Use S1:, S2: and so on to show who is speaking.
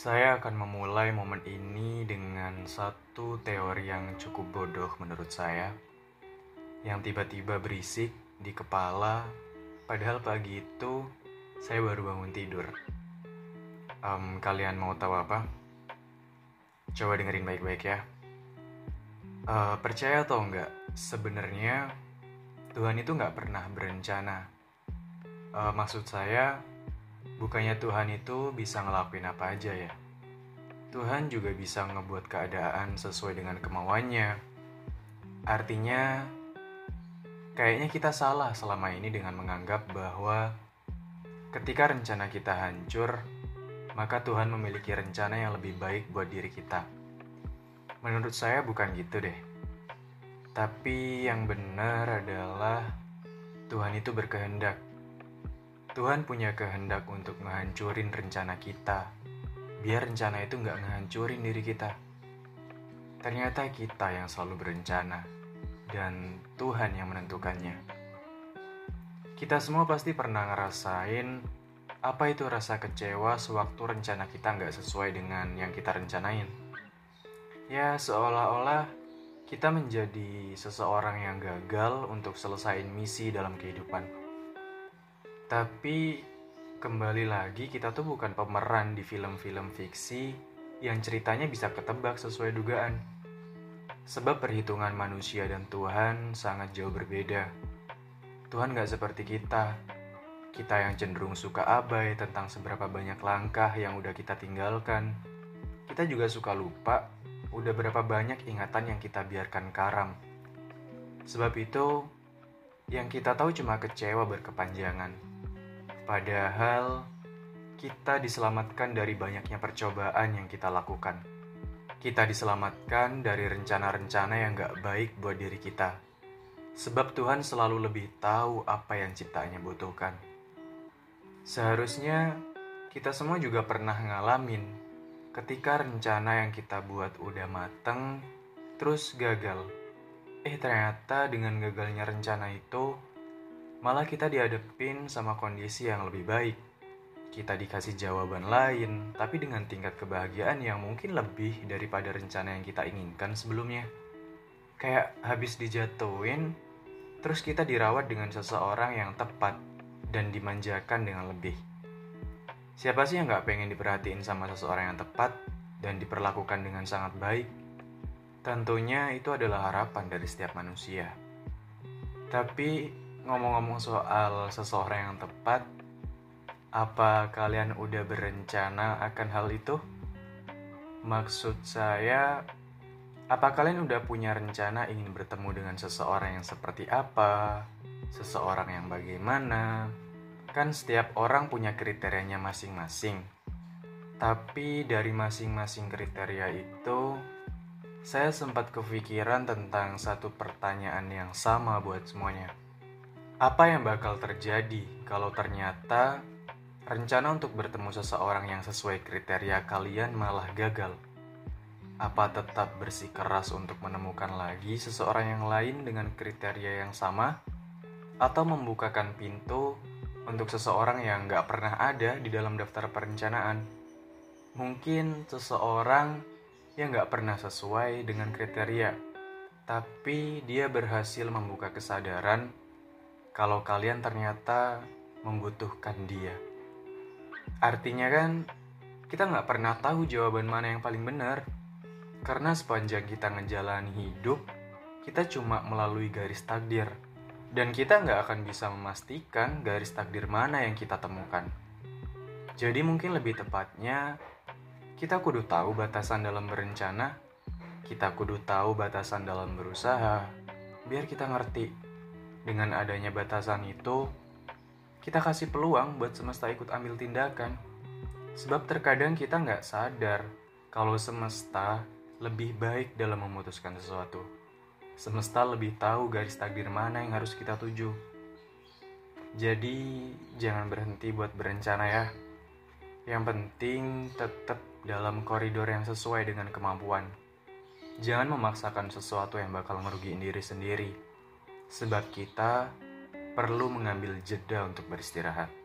S1: Saya akan memulai momen ini dengan satu teori yang cukup bodoh menurut saya, yang tiba-tiba berisik di kepala, padahal pagi itu saya baru bangun tidur. Um, kalian mau tahu apa? Coba dengerin baik-baik ya. Uh, percaya atau enggak, sebenarnya Tuhan itu nggak pernah berencana. Uh, maksud saya, Bukannya Tuhan itu bisa ngelakuin apa aja ya? Tuhan juga bisa ngebuat keadaan sesuai dengan kemauannya. Artinya, kayaknya kita salah selama ini dengan menganggap bahwa ketika rencana kita hancur, maka Tuhan memiliki rencana yang lebih baik buat diri kita. Menurut saya bukan gitu deh. Tapi yang benar adalah Tuhan itu berkehendak Tuhan punya kehendak untuk menghancurin rencana kita, biar rencana itu nggak ngehancurin diri kita. Ternyata kita yang selalu berencana, dan Tuhan yang menentukannya. Kita semua pasti pernah ngerasain apa itu rasa kecewa sewaktu rencana kita nggak sesuai dengan yang kita rencanain. Ya, seolah-olah kita menjadi seseorang yang gagal untuk selesaiin misi dalam kehidupan tapi kembali lagi kita tuh bukan pemeran di film-film fiksi yang ceritanya bisa ketebak sesuai dugaan. Sebab perhitungan manusia dan Tuhan sangat jauh berbeda. Tuhan gak seperti kita. Kita yang cenderung suka abai tentang seberapa banyak langkah yang udah kita tinggalkan. Kita juga suka lupa udah berapa banyak ingatan yang kita biarkan karam. Sebab itu, yang kita tahu cuma kecewa berkepanjangan. Padahal kita diselamatkan dari banyaknya percobaan yang kita lakukan. Kita diselamatkan dari rencana-rencana yang gak baik buat diri kita. Sebab Tuhan selalu lebih tahu apa yang ciptanya butuhkan. Seharusnya kita semua juga pernah ngalamin ketika rencana yang kita buat udah mateng, terus gagal. Eh ternyata dengan gagalnya rencana itu, malah kita dihadapin sama kondisi yang lebih baik. Kita dikasih jawaban lain, tapi dengan tingkat kebahagiaan yang mungkin lebih daripada rencana yang kita inginkan sebelumnya. Kayak habis dijatuhin, terus kita dirawat dengan seseorang yang tepat dan dimanjakan dengan lebih. Siapa sih yang gak pengen diperhatiin sama seseorang yang tepat dan diperlakukan dengan sangat baik? Tentunya itu adalah harapan dari setiap manusia. Tapi ngomong-ngomong soal seseorang yang tepat, apa kalian udah berencana akan hal itu? Maksud saya, apa kalian udah punya rencana ingin bertemu dengan seseorang yang seperti apa? Seseorang yang bagaimana? Kan setiap orang punya kriterianya masing-masing. Tapi dari masing-masing kriteria itu, saya sempat kepikiran tentang satu pertanyaan yang sama buat semuanya. Apa yang bakal terjadi kalau ternyata rencana untuk bertemu seseorang yang sesuai kriteria kalian malah gagal? Apa tetap bersikeras untuk menemukan lagi seseorang yang lain dengan kriteria yang sama? Atau membukakan pintu untuk seseorang yang gak pernah ada di dalam daftar perencanaan? Mungkin seseorang yang gak pernah sesuai dengan kriteria, tapi dia berhasil membuka kesadaran kalau kalian ternyata membutuhkan dia. Artinya kan kita nggak pernah tahu jawaban mana yang paling benar. Karena sepanjang kita ngejalani hidup, kita cuma melalui garis takdir. Dan kita nggak akan bisa memastikan garis takdir mana yang kita temukan. Jadi mungkin lebih tepatnya, kita kudu tahu batasan dalam berencana, kita kudu tahu batasan dalam berusaha, biar kita ngerti dengan adanya batasan itu, kita kasih peluang buat semesta ikut ambil tindakan. Sebab terkadang kita nggak sadar kalau semesta lebih baik dalam memutuskan sesuatu. Semesta lebih tahu garis takdir mana yang harus kita tuju. Jadi, jangan berhenti buat berencana ya. Yang penting tetap dalam koridor yang sesuai dengan kemampuan. Jangan memaksakan sesuatu yang bakal ngerugiin diri sendiri sebab kita perlu mengambil jeda untuk beristirahat.